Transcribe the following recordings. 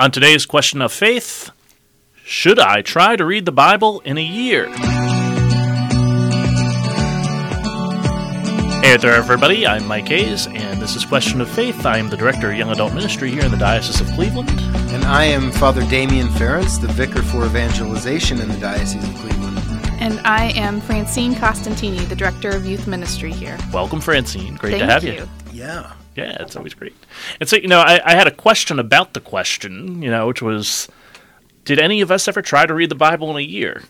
On today's question of faith, should I try to read the Bible in a year? Hey there, everybody. I'm Mike Hayes, and this is Question of Faith. I am the Director of Young Adult Ministry here in the Diocese of Cleveland. And I am Father Damian Ference, the Vicar for Evangelization in the Diocese of Cleveland. And I am Francine Costantini, the Director of Youth Ministry here. Welcome, Francine. Great Thank to have you. you. Yeah. Yeah, it's always great. And so, you know, I, I had a question about the question, you know, which was Did any of us ever try to read the Bible in a year?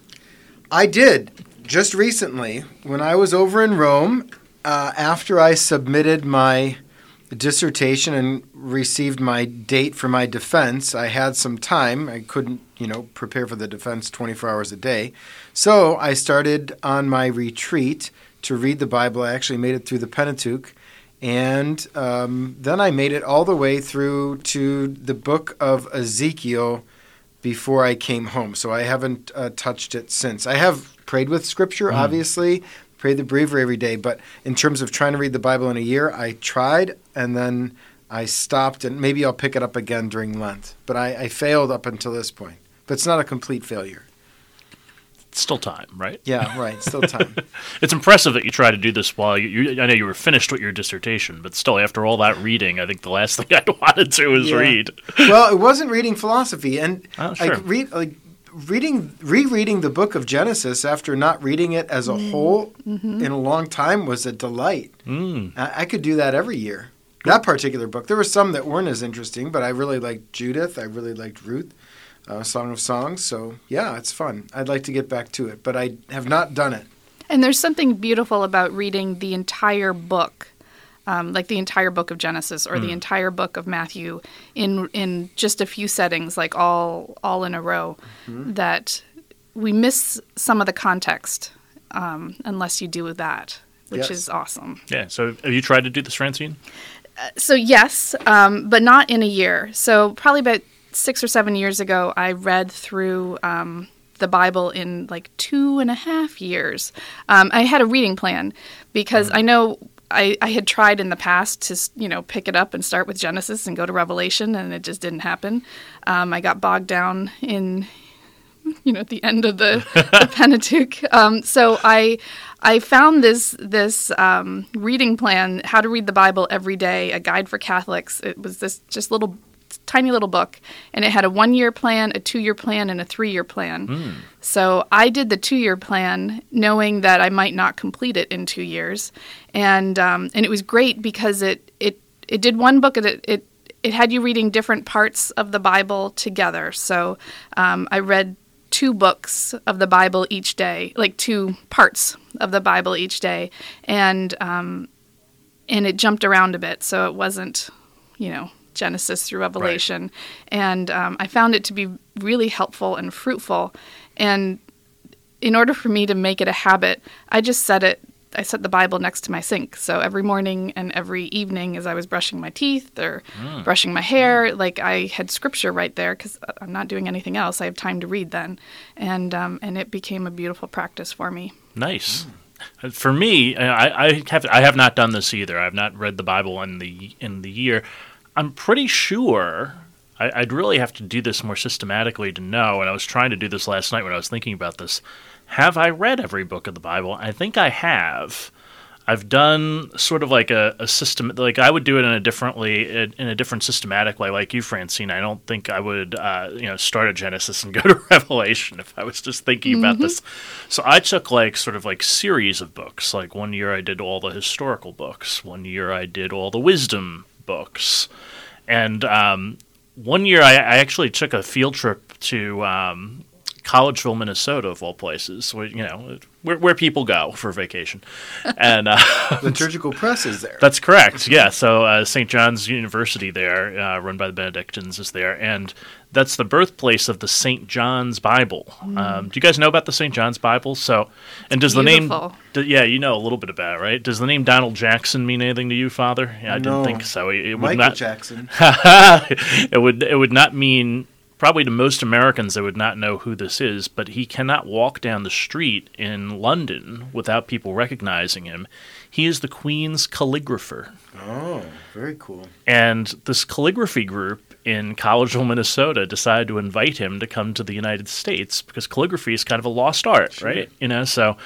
I did just recently when I was over in Rome uh, after I submitted my dissertation and received my date for my defense. I had some time. I couldn't, you know, prepare for the defense 24 hours a day. So I started on my retreat to read the Bible. I actually made it through the Pentateuch. And um, then I made it all the way through to the book of Ezekiel before I came home. So I haven't uh, touched it since. I have prayed with Scripture, obviously, prayed the breviary every day. But in terms of trying to read the Bible in a year, I tried and then I stopped, and maybe I'll pick it up again during Lent. But I, I failed up until this point. But it's not a complete failure. It's still time, right? Yeah, right. Still time. It's impressive that you try to do this while you, you. I know you were finished with your dissertation, but still, after all that reading, I think the last thing I wanted to was Yeah. read. well, it wasn't reading philosophy, and Oh, sure. like read like reading rereading the book of Genesis after not reading it as a whole in a long time was a delight. Mm. I, I could do that every year. That particular book. There were some that weren't as interesting, but I really liked Judith. I really liked Ruth, uh, Song of Songs. So yeah, it's fun. I'd like to get back to it, but I have not done it. And there's something beautiful about reading the entire book, um, like the entire book of Genesis or the entire book of Matthew, in in just a few settings, like all all in a row. That we miss some of the context um, unless you do that, which Yes. is awesome. Yeah. So, have you tried to do this, Francine? So yes, um, but not in a year. So probably about six or seven years ago, I read through um, the Bible in like two and a half years. Um, I had a reading plan because I know. I, I had tried in the past to you know pick it up and start with Genesis and go to Revelation and it just didn't happen. Um, I got bogged down in you know at the end of the, the Pentateuch. Um, so I I found this this um, reading plan, how to read the Bible every day, a guide for Catholics. It was this just little tiny little book, and it had a one year plan, a two year plan, and a three year plan. So I did the two year plan, knowing that I might not complete it in two years, and um, and it was great because it it it did one book at it. it it had you reading different parts of the Bible together. So um, I read two books of the Bible each day, like two parts of the Bible each day, and um, and it jumped around a bit, so it wasn't, you know, Genesis through Revelation, and um, I found it to be really helpful and fruitful. And in order for me to make it a habit, I just set it. I set the Bible next to my sink. So every morning and every evening, as I was brushing my teeth or brushing my hair, like I had scripture right there because I'm not doing anything else. I have time to read then, and um, and it became a beautiful practice for me. Nice. For me, I, I have I have not done this either. I've not read the Bible in the in the year. I'm pretty sure I, I'd really have to do this more systematically to know. And I was trying to do this last night when I was thinking about this. Have I read every book of the Bible? I think I have. I've done sort of like a, a system, like I would do it in a differently, in a different systematic way, like you, Francine. I don't think I would, uh, you know, start at Genesis and go to Revelation if I was just thinking about this. So I took like sort of like series of books. Like one year I did all the historical books. One year I did all the wisdom books, and um, one year I, I actually took a field trip to um, Collegeville, Minnesota, of all places, where you know where, where people go for vacation, and uh, Liturgical press is there. that's correct. Yeah, so uh, St. John's University there, uh, run by the Benedictines, is there, and that's the birthplace of the St. John's Bible. Um, do you guys know about the St. John's Bible? So, and does beautiful. the name? d- yeah, you know a little bit about it, right? Does the name Donald Jackson mean anything to you, Father? Yeah, I No. didn't think so. It, it would Michael not. Jackson. it would it would not mean probably to most Americans they would not know who this is, but he cannot walk down the street in London without people recognizing him. He is the Queen's calligrapher. Oh, very cool. And this calligraphy group in Collegeville, Minnesota, decided to invite him to come to the United States because calligraphy is kind of a lost art, right? You know, so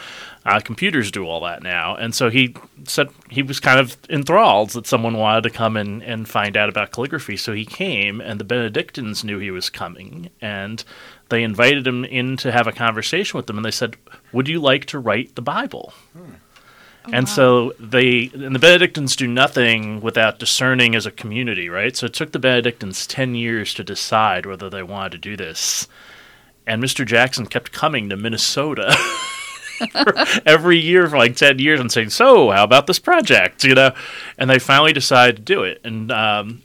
uh, computers do all that now, and so he said he was kind of enthralled that someone wanted to come and, and find out about calligraphy. So he came, and the Benedictines knew he was coming, and they invited him in to have a conversation with them, and they said, "Would you like to write the Bible?" And so they and the Benedictines do nothing without discerning as a community, right? So it took the Benedictines ten years to decide whether they wanted to do this. And Mr. Jackson kept coming to Minnesota every year for like ten years and saying, "So, how about this project?" You know, and they finally decided to do it. And um,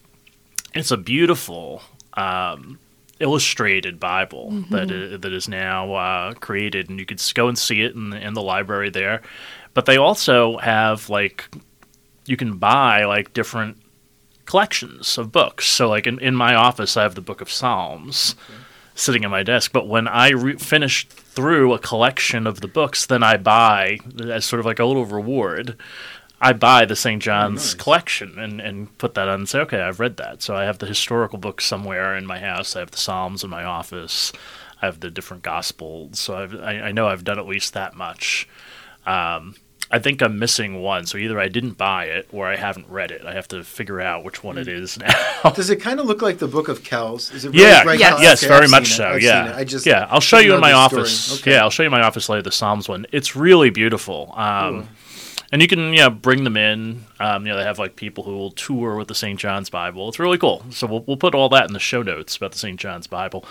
it's a beautiful um, illustrated Bible that i- that is now uh, created, and you could go and see it in the, in the library there. But they also have like you can buy like different collections of books. So like in, in my office, I have the Book of Psalms sitting at my desk. But when I re- finish through a collection of the books, then I buy as sort of like a little reward. I buy the St. John's nice. collection and, and put that on and say, okay, I've read that. So I have the historical books somewhere in my house. I have the Psalms in my office. I have the different Gospels. So I've, I, I know I've done at least that much. Um, I think I'm missing one. So either I didn't buy it or I haven't read it. I have to figure out which one it is now. Does it kind of look like the Book of Kells? Is it really Yeah, right Yes. now? yes, Okay, very I've much seen it. so. Yeah. I just yeah. I'll show you in my know office. Okay. Yeah, I'll show you in my office later. The Psalms one. It's really beautiful. Um, and you can, you know, bring them in. Um, you know, they have like people who will tour with the St. John's Bible. It's really cool. So we'll we'll put all that in the show notes about the St. John's Bible.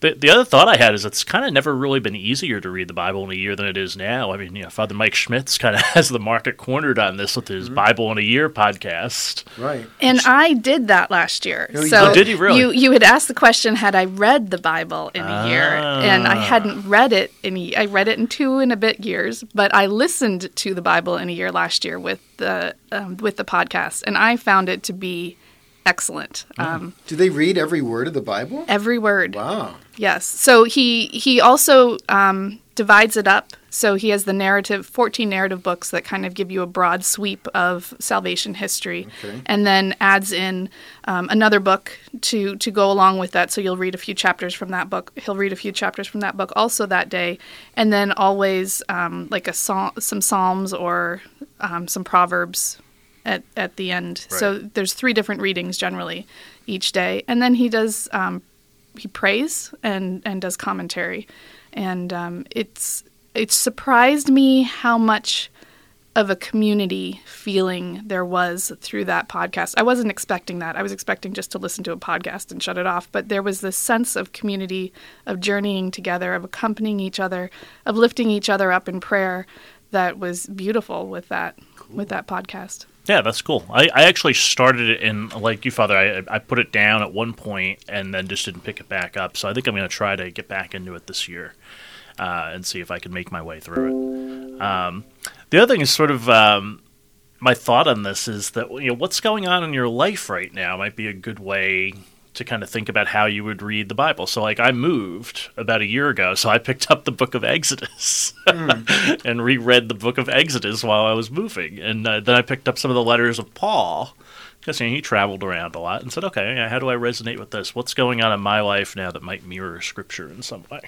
The, the other thought I had is it's kind of never really been easier to read the Bible in a year than it is now. I mean, you know, Father Mike Schmitz kind of has the market cornered on this with his Bible in a Year podcast. Right. And I did that last year. Oh, you so did? Did you really? You you had asked the question, had I read the Bible in a year? And I Ah. hadn't read it in a, I read it in two and a bit years, but I listened to the Bible in a year last year with the um, with the podcast, and I found it to be excellent. Um, Do they read every word of the Bible? every word. Wow. Yes. So he he also um, divides it up. So he has the narrative, fourteen narrative books that kind of give you a broad sweep of salvation history, Okay. and then adds in um, another book to to go along with that. So you'll read a few chapters from that book. He'll read a few chapters from that book also that day, and then always um, like a psalm, some psalms or um, some proverbs at at the end. So there's three different readings generally each day, and then he does um, he prays and and does commentary, and um, it's it surprised me how much of a community feeling there was through that podcast. I wasn't expecting that. I was expecting just to listen to a podcast and shut it off, but there was this sense of community, of journeying together, of accompanying each other, of lifting each other up in prayer that was beautiful with that with that podcast. Yeah, that's cool. I, I actually started it in like you, Father. I I put it down at one point and then just didn't pick it back up. So I think I'm going to try to get back into it this year uh, and see if I can make my way through it. Um, the other thing is sort of um, my thought on this is that you know what's going on in your life right now might be a good way to kind of think about how you would read the Bible. So like I moved about a year ago, so I picked up the book of Exodus and reread the book of Exodus while I was moving. And uh, then I picked up some of the letters of Paul because you know, he traveled around a lot and said, okay, yeah, how do I resonate with this? What's going on in my life now that might mirror scripture in some way?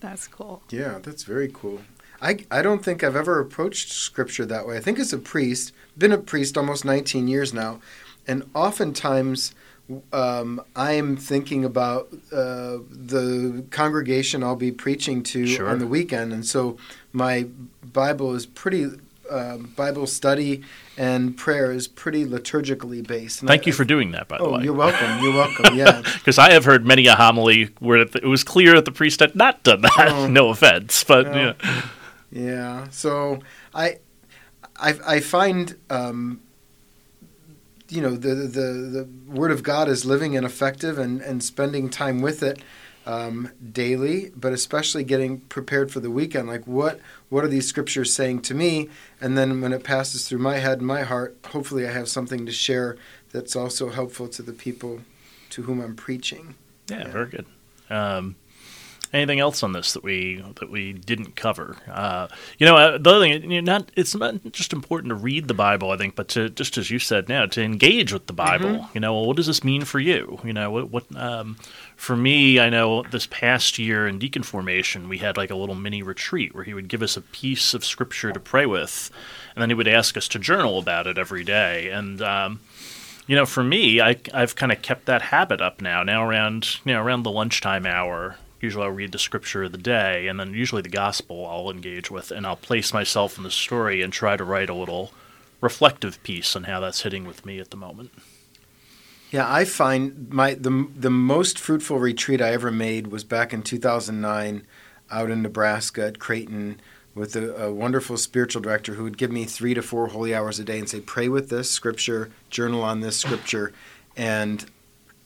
That's cool. Yeah, that's very cool. I, I don't think I've ever approached scripture that way. I think as a priest, been a priest almost 19 years now, and oftentimes um, I'm thinking about uh, the congregation I'll be preaching to Sure. on the weekend, and so my Bible is pretty. Uh, Bible study and prayer is pretty liturgically based. And Thank I- you for doing that, by the Oh, way. you're welcome. You're welcome. Yeah. Because I have heard many a homily where it was clear that the priest had not done that. Oh. no offense, but No. yeah. Yeah. So I, I, I find, um, you know, the, the the Word of God is living and effective, and and spending time with it um, daily, but especially getting prepared for the weekend. Like what what are these scriptures saying to me? And then when it passes through my head and my heart, hopefully I have something to share that's also helpful to the people to whom I'm preaching. Yeah, Yeah. very good. Um, Anything else on this that we that we didn't cover? Uh, you know, uh, the other thing, you know, not it's not just important to read the Bible, I think, but to just as you said now, to engage with the Bible. Mm-hmm. You know, well, what does this mean for you? You know, what what um, for me, I know this past year in deacon formation, we had like a little mini retreat where he would give us a piece of scripture to pray with, and then he would ask us to journal about it every day, and. Um, you know, for me, I, I've kind of kept that habit up now. Now around you know around the lunchtime hour, usually I'll read the scripture of the day, and then usually the gospel I'll engage with, and I'll place myself in the story and try to write a little reflective piece on how that's hitting with me at the moment. Yeah, I find my the the most fruitful retreat I ever made was back in 2009 out in Nebraska at Creighton with a, a, wonderful spiritual director who would give me three to four holy hours a day and say, pray with this scripture, journal on this scripture, and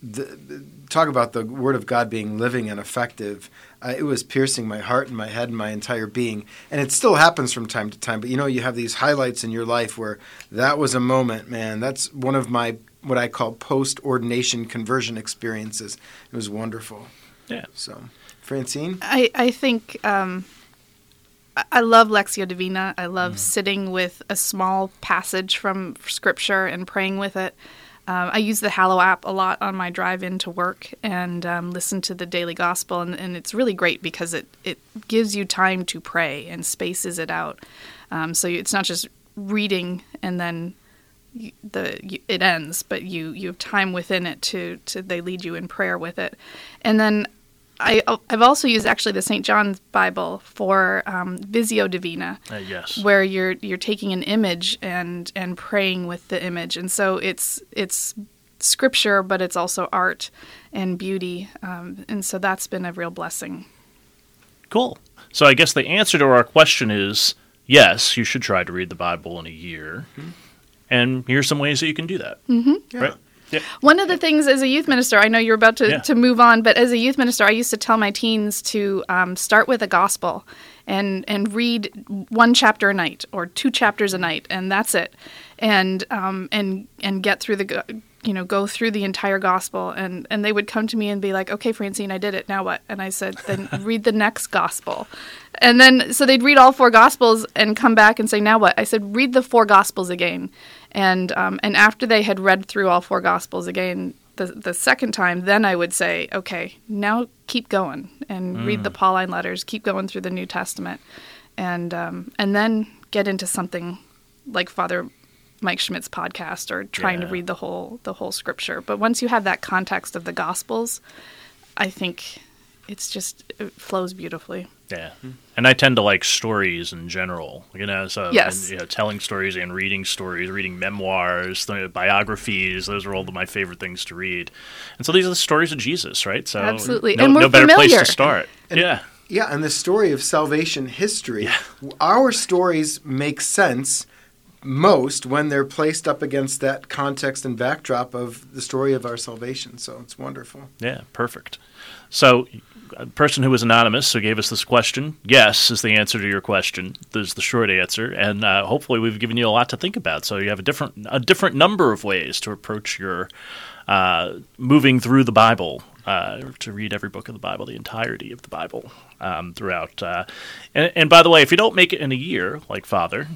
the, talk about the Word of God being living and effective. Uh, it was piercing my heart and my head and my entire being. And it still happens from time to time. But you know, you have these highlights in your life where that was a moment, man. That's one of my what I call post ordination conversion experiences. It was wonderful. Yeah. So, Francine? I, I think um, I love Lectio Divina. I love mm. sitting with a small passage from Scripture and praying with it. Um, I use the Hallow app a lot on my drive into work and um, listen to the daily gospel, and, and, it's really great because it, it gives you time to pray and spaces it out. Um, so it's not just reading and then you, the you, it ends, but you you have time within it to to they lead you in prayer with it, and then I, have also used actually the St. John's Bible for um, Visio Divina. Uh, yes. Where you're you're taking an image and and praying with the image, and so it's it's scripture, but it's also art and beauty, um, and so that's been a real blessing. Cool. So I guess the answer to our question is yes, you should try to read the Bible in a year. Mm-hmm. And here's some ways that you can do that. Mm-hmm. Yeah. Right? Yeah. One of the things as a youth minister, I know you're about to, yeah. to move on, but as a youth minister, I used to tell my teens to um, start with a gospel and and read one chapter a night or two chapters a night, and that's it, and um, and and get through the you know go through the entire gospel, and and they would come to me and be like, okay, Francine, I did it. Now what? And I said, then read the next gospel, and then so they'd read all four gospels and come back and say, now what? I said, read the four gospels again and um, and after they had read through all four gospels again the the second time, then I would say, okay, now keep going and mm. read the Pauline letters, keep going through the New Testament, and um, and then get into something like Father Mike Schmitz's podcast or trying yeah. to read the whole the whole scripture. But once you have that context of the Gospels, I think it's just it flows beautifully. Yeah, and I tend to like stories in general. You know, so yes. and, you know, telling stories and reading stories, reading memoirs, biographies. Those are all of my favorite things to read. And so these are the stories of Jesus, right? So absolutely, no, and we're no better familiar. place to start. And, yeah. Yeah, and the story of salvation history. Yeah. Our stories make sense most when they're placed up against that context and backdrop of the story of our salvation. So it's wonderful. Yeah, perfect. So a person who was anonymous who gave us this question, yes, is the answer to your question. There's the short answer, and uh, hopefully we've given you a lot to think about. So you have a different a different number of ways to approach your uh, moving through the Bible. Uh, to read every book of the Bible, the entirety of the Bible um, throughout. Uh, and, and by the way, if you don't make it in a year, like Father,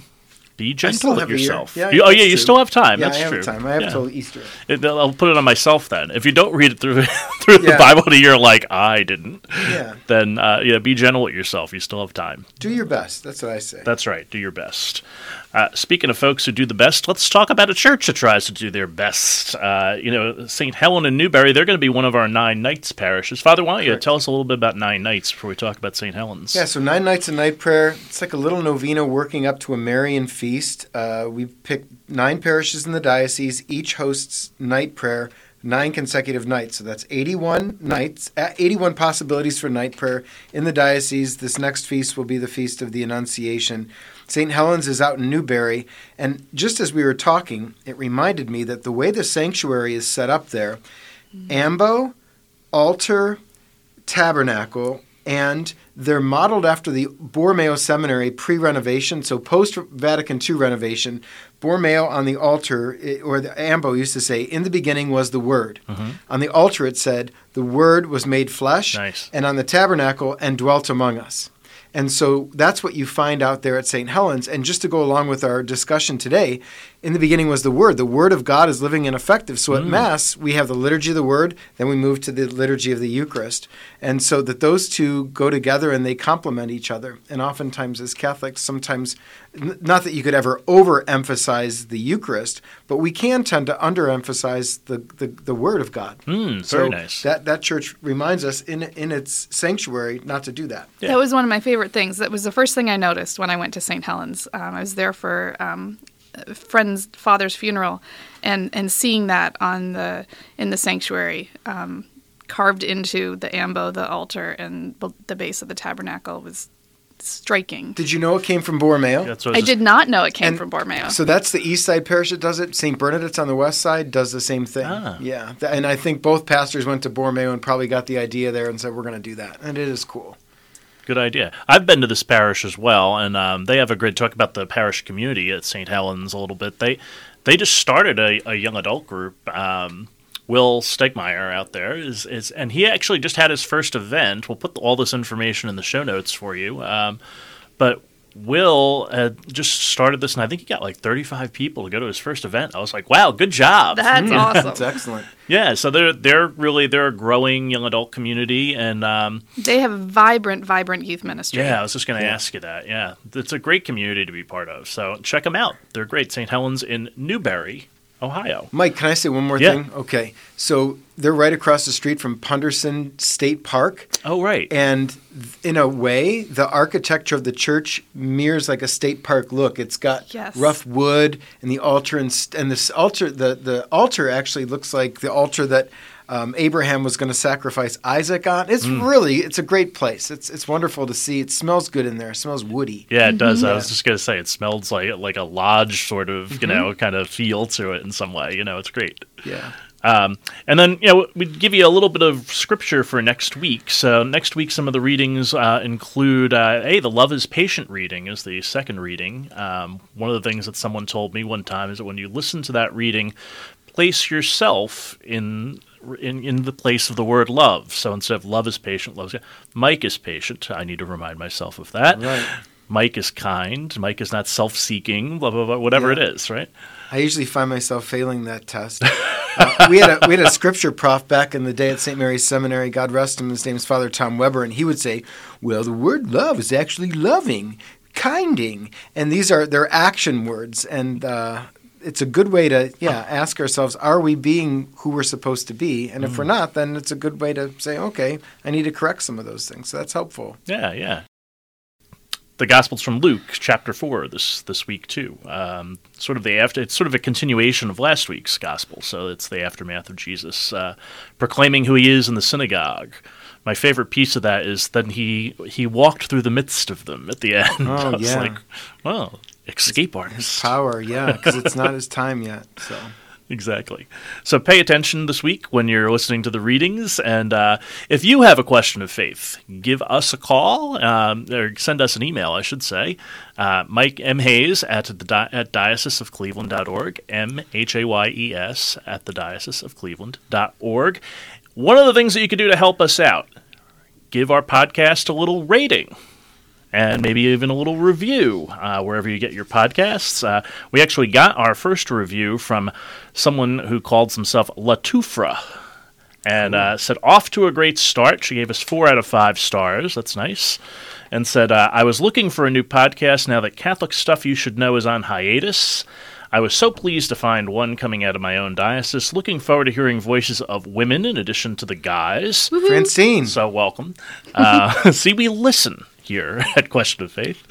be gentle with yourself. Yeah, you, oh yeah, you still have time. Yeah, that's I have true. time. I have yeah. till Easter. It, I'll put it on myself then. If you don't read it through through the Bible in a year like I didn't, Yeah. then uh, yeah, be gentle with yourself. You still have time. Do your best. That's what I say. That's right. Do your best. Uh, speaking of folks who do the best, let's talk about a church that tries to do their best. Uh, you know, St. Helen in Newbury, they're going to be one of our Nine Nights parishes. Father, why don't you Correct. tell us a little bit about Nine Nights before we talk about St. Helen's? Yeah, so nine nights of night prayer. It's like a little novena working up to a Marian feast. Uh, we've picked nine parishes in the diocese. Each hosts night prayer, nine consecutive nights. So that's 81 nights, uh, 81 possibilities for night prayer in the diocese. This next feast will be the Feast of the Annunciation. St. Helens is out in Newbury. And just as we were talking, it reminded me that the way the sanctuary is set up there, mm-hmm. ambo, altar, tabernacle, and they're modeled after the Borromeo Seminary pre-renovation, so post-Vatican II renovation. Borromeo on the altar, or the Ambo used to say, "In the beginning was the Word." Mm-hmm. On the altar, it said, "The Word was made flesh," Nice. and on the tabernacle, "and dwelt among us." And so that's what you find out there at St. Helens. And just to go along with our discussion today, in the beginning was the Word. The Word of God is living and effective. So at Mass, we have the liturgy of the Word, then we move to the liturgy of the Eucharist. And so that those two go together and they complement each other. And oftentimes, as Catholics, sometimes, n- not that you could ever overemphasize the Eucharist, but we can tend to underemphasize the, the, the Word of God. Mm, So very nice. that, that church reminds us in, in its sanctuary not to do that. Yeah. That was one of my favorite things. That was the first thing I noticed when I went to St. Helens. Um, I was there for um, a friend's father's funeral, and and seeing that on the in the sanctuary, um, carved into the ambo, the altar, and the base of the tabernacle was striking. Did you know it came from Borromeo? That's what I was did not know it came And from Borromeo. So that's the east side parish that does it. St. Bernadette's on the west side does the same thing. Ah. Yeah. And I think both pastors went to Borromeo and probably got the idea there and said, we're going to do that. And it is cool. Good idea. I've been to this parish as well, and um, they have a great talk about the parish community at St. Helens a little bit. They they just started a, a young adult group. Um, Will Stegmeyer out there is, is, and he actually just had his first event. We'll put all this information in the show notes for you. Um, but Will had just started this, and I think he got like 35 people to go to his first event. I was like, wow, good job. That's That's awesome. That's excellent. Yeah, so they're they're really they're a growing young adult community, and um, They have a vibrant, vibrant youth ministry. yeah, I was just going to Yeah. ask you that. Yeah, it's a great community to be part of. So check them out. They're great. St. Helens in Newbury, Ohio. Mike, can I say one more Yeah. thing? Okay. So they're right across the street from Punderson State Park. Oh, right. And in a way, the architecture of the church mirrors like a state park look. It's got Yes. rough wood and the altar, and, st- and this altar, the, the altar actually looks like the altar that um, Abraham was going to sacrifice Isaac on. It's Mm. really, it's a great place. It's it's wonderful to see. It smells good in there. It smells woody. yeah, it does. I was just going to say it smells like like a lodge sort of, Mm-hmm. you know, kind of feel to it in some way. You know, it's great. Yeah. Um, and then, you know, we'd give you a little bit of scripture for next week. So next week, some of the readings uh, include, uh, hey, the Love is Patient reading is the second reading. Um, one of the things that someone told me one time is that when you listen to that reading, place yourself in in, in the place of the word love. So instead of love is patient, love is Mike is patient. I need to remind myself of that. Right. Mike is kind. Mike is not self-seeking. Blah blah blah. Whatever Yeah. it is, right? I usually find myself failing that test. Uh, we had a we had a scripture prof back in the day at St. Mary's Seminary. God rest him. His name is Father Tom Weber, and he would say, "Well, the word love is actually loving, kinding, and these are they're action words, and uh, it's a good way to yeah ask ourselves, are we being who we're supposed to be? And if we're not, then it's a good way to say, okay, I need to correct some of those things. So that's helpful. Yeah, yeah. The Gospel's from Luke, chapter four, this this week too. Um, sort of the after. It's sort of a continuation of last week's Gospel, so it's the aftermath of Jesus uh, proclaiming who he is in the synagogue. My favorite piece of that is then he he walked through the midst of them at the end. Oh, I was yeah. like, well, escape His artist. power, yeah, because it's not his time yet. So. Exactly. So pay attention this week when you're listening to the readings. And uh, if you have a question of faith, give us a call um, or send us an email, I should say. Uh, Mike M. Hayes at, the di- at dioceseofcleveland.org, M H A Y E S at the dioceseofcleveland.org. One of the things that you can do to help us out, give our podcast a little rating and maybe even a little review uh, wherever you get your podcasts. Uh, we actually got our first review from someone who called himself Latufra and uh, said, Off to a great start. She gave us four out of five stars. That's nice. And said, uh, I was looking for a new podcast now that Catholic Stuff You Should Know is on hiatus. I was so pleased to find one coming out of my own diocese. Looking forward to hearing voices of women in addition to the guys. Francine. So welcome. Uh, see, we listen here at Question of Faith,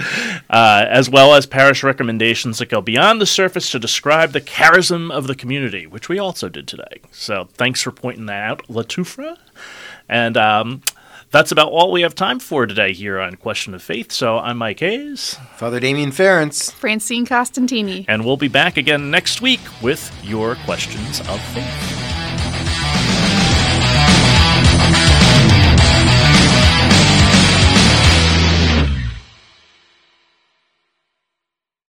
uh, as well as parish recommendations that go beyond the surface to describe the charism of the community, which we also did today. So thanks for pointing that out, Latufra. And um, that's about all we have time for today here on Question of Faith. So I'm Mike Hayes, Father Damian Ference. Francine Costantini. and we'll be back again next week with your questions of faith.